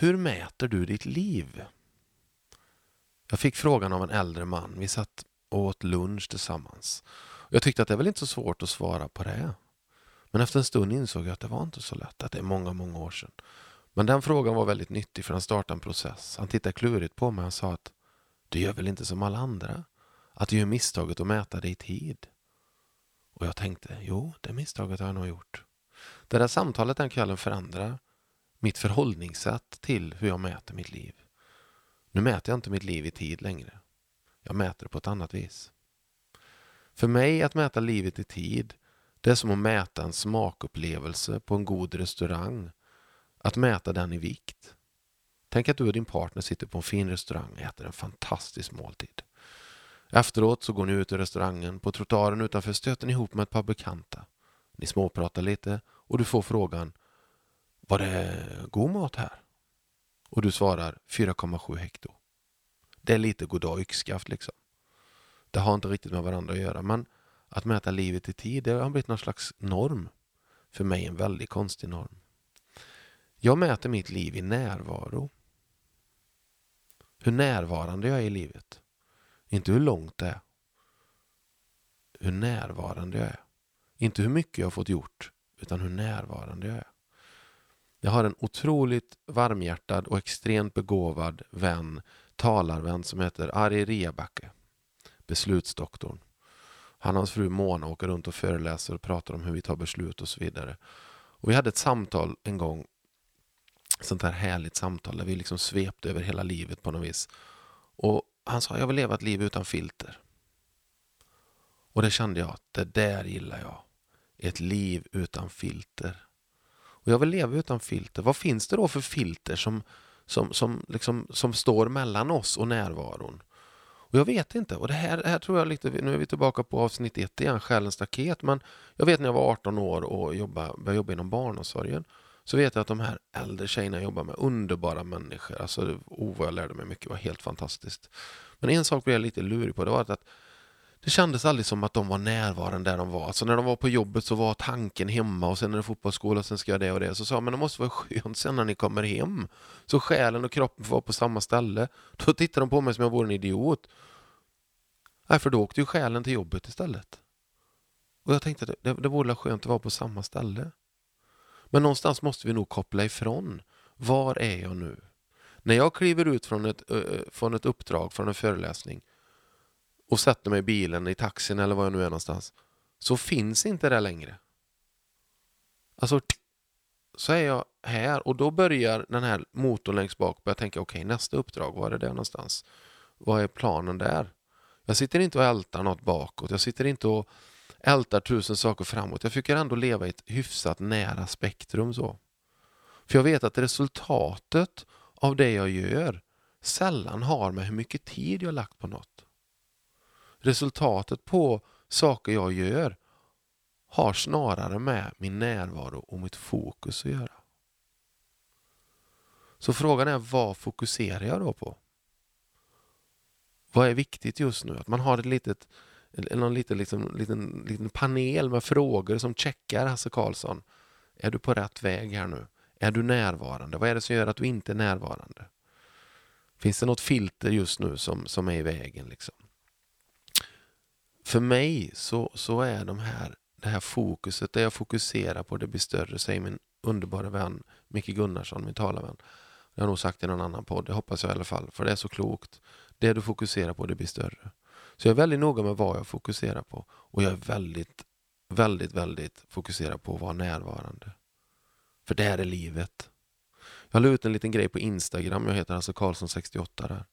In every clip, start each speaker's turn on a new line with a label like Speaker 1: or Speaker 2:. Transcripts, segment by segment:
Speaker 1: Hur mäter du ditt liv? Jag fick frågan av en äldre man. Vi satt och åt lunch tillsammans. Jag tyckte att det är väl inte så svårt att svara på det. Men efter en stund insåg jag att det var inte så lätt, att det är många, många år sedan. Men den frågan var väldigt nyttig för den startade en process. Han tittade klurigt på mig och sa att du gör väl inte som alla andra? Att du gör misstaget att mäta dig i tid? Och jag tänkte, jo, det misstaget har jag nog gjort. Det där samtalet den kvällen förändrar mitt förhållningssätt till hur jag mäter mitt liv. Nu mäter jag inte mitt liv i tid längre. Jag mäter det på ett annat vis. För mig att mäta livet i tid, det är som att mäta en smakupplevelse på en god restaurang. Att mäta den i vikt. Tänk att du och din partner sitter på en fin restaurang och äter en fantastisk måltid. Efteråt så går ni ut ur restaurangen. På trottoaren utanför stöter ni ihop med ett par bekanta. Ni småpratar lite och du får frågan var det god mat här? Och du svarar 4,7 hekto. Det är lite goddag yxskaft liksom. Det har inte riktigt med varandra att göra men att mäta livet i tid det har blivit någon slags norm. För mig en väldigt konstig norm. Jag mäter mitt liv i närvaro. Hur närvarande jag är i livet. Inte hur långt det är. Hur närvarande jag är. Inte hur mycket jag har fått gjort, utan hur närvarande jag är. Jag har en otroligt varmhjärtad och extremt begåvad vän, talarvän som heter Ari Riabacke. Beslutsdoktorn. Han och hans fru Mona åker runt och föreläser och pratar om hur vi tar beslut och så vidare. Och vi hade ett samtal en gång, sånt här härligt samtal där vi liksom svepte över hela livet på något vis. Och han sa, jag vill leva ett liv utan filter. Och det kände jag det där gillar jag. Ett liv utan filter. Och jag vill leva utan filter. Vad finns det då för filter som, som, som, liksom, som står mellan oss och närvaron? Och jag vet inte. Och det här, här tror jag lite, nu är vi tillbaka på avsnitt ett igen, Själens staket. Men jag vet när jag var 18 år och jobba, började jobba inom barnomsorgen. Så vet jag att de här äldre tjejerna jag jobbar med, underbara människor. Alltså, oh, vad jag lärde mig mycket, det var helt fantastiskt. Men en sak blev jag lite lurig på, det var att det kändes aldrig som att de var närvarande där de var. Alltså när de var på jobbet så var tanken hemma och sen är det fotbollsskola och sen ska jag det och det. Så sa jag, men det måste vara skönt sen när ni kommer hem. Så själen och kroppen får vara på samma ställe. Då tittade de på mig som jag vore en idiot. Nej, för då åkte ju själen till jobbet istället. Och jag tänkte, det, det vore skönt att vara på samma ställe. Men någonstans måste vi nog koppla ifrån. Var är jag nu? När jag kliver ut från ett, från ett uppdrag, från en föreläsning och sätter mig i bilen, i taxin eller var jag nu är någonstans, så finns inte det längre. Alltså, så är jag här och då börjar den här motorn längst bak börja tänka, okej okay, nästa uppdrag, var är det någonstans? Vad är planen där? Jag sitter inte och ältar något bakåt, jag sitter inte och ältar tusen saker framåt. Jag försöker ändå leva i ett hyfsat nära spektrum så. För jag vet att resultatet av det jag gör sällan har med hur mycket tid jag lagt på något. Resultatet på saker jag gör har snarare med min närvaro och mitt fokus att göra. Så frågan är vad fokuserar jag då på? Vad är viktigt just nu? Att man har ett litet, någon liten, liksom, liten, liten panel med frågor som checkar Hasse Karlsson. Är du på rätt väg här nu? Är du närvarande? Vad är det som gör att du inte är närvarande? Finns det något filter just nu som, som är i vägen? Liksom? För mig så, så är de här, det här fokuset, det jag fokuserar på, det blir större, säger min underbara vän Micke Gunnarsson, min talarvän. Det har jag nog sagt i någon annan podd, det hoppas jag i alla fall, för det är så klokt. Det du fokuserar på, det blir större. Så jag är väldigt noga med vad jag fokuserar på. Och jag är väldigt, väldigt, väldigt fokuserad på att vara närvarande. För det här är livet. Jag la ut en liten grej på Instagram, jag heter alltså Karlsson68 där.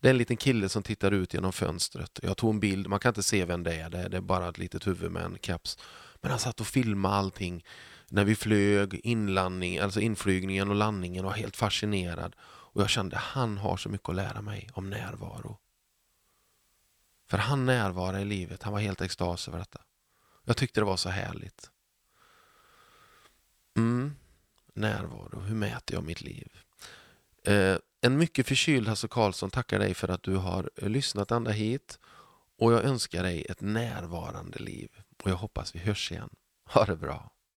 Speaker 1: Det är en liten kille som tittar ut genom fönstret. Jag tog en bild, man kan inte se vem det är, det är bara ett litet huvud med en keps. Men han satt och filmade allting när vi flög, inlandning, alltså inflygningen och landningen och var helt fascinerad. Och jag kände, han har så mycket att lära mig om närvaro. För han närvarade i livet, han var helt extas över detta. Jag tyckte det var så härligt. Mm, närvaro, hur mäter jag mitt liv? Eh, en mycket förkyld Hasse Karlsson tackar dig för att du har eh, lyssnat ända hit. Och jag önskar dig ett närvarande liv. Och jag hoppas vi hörs igen. Ha det bra.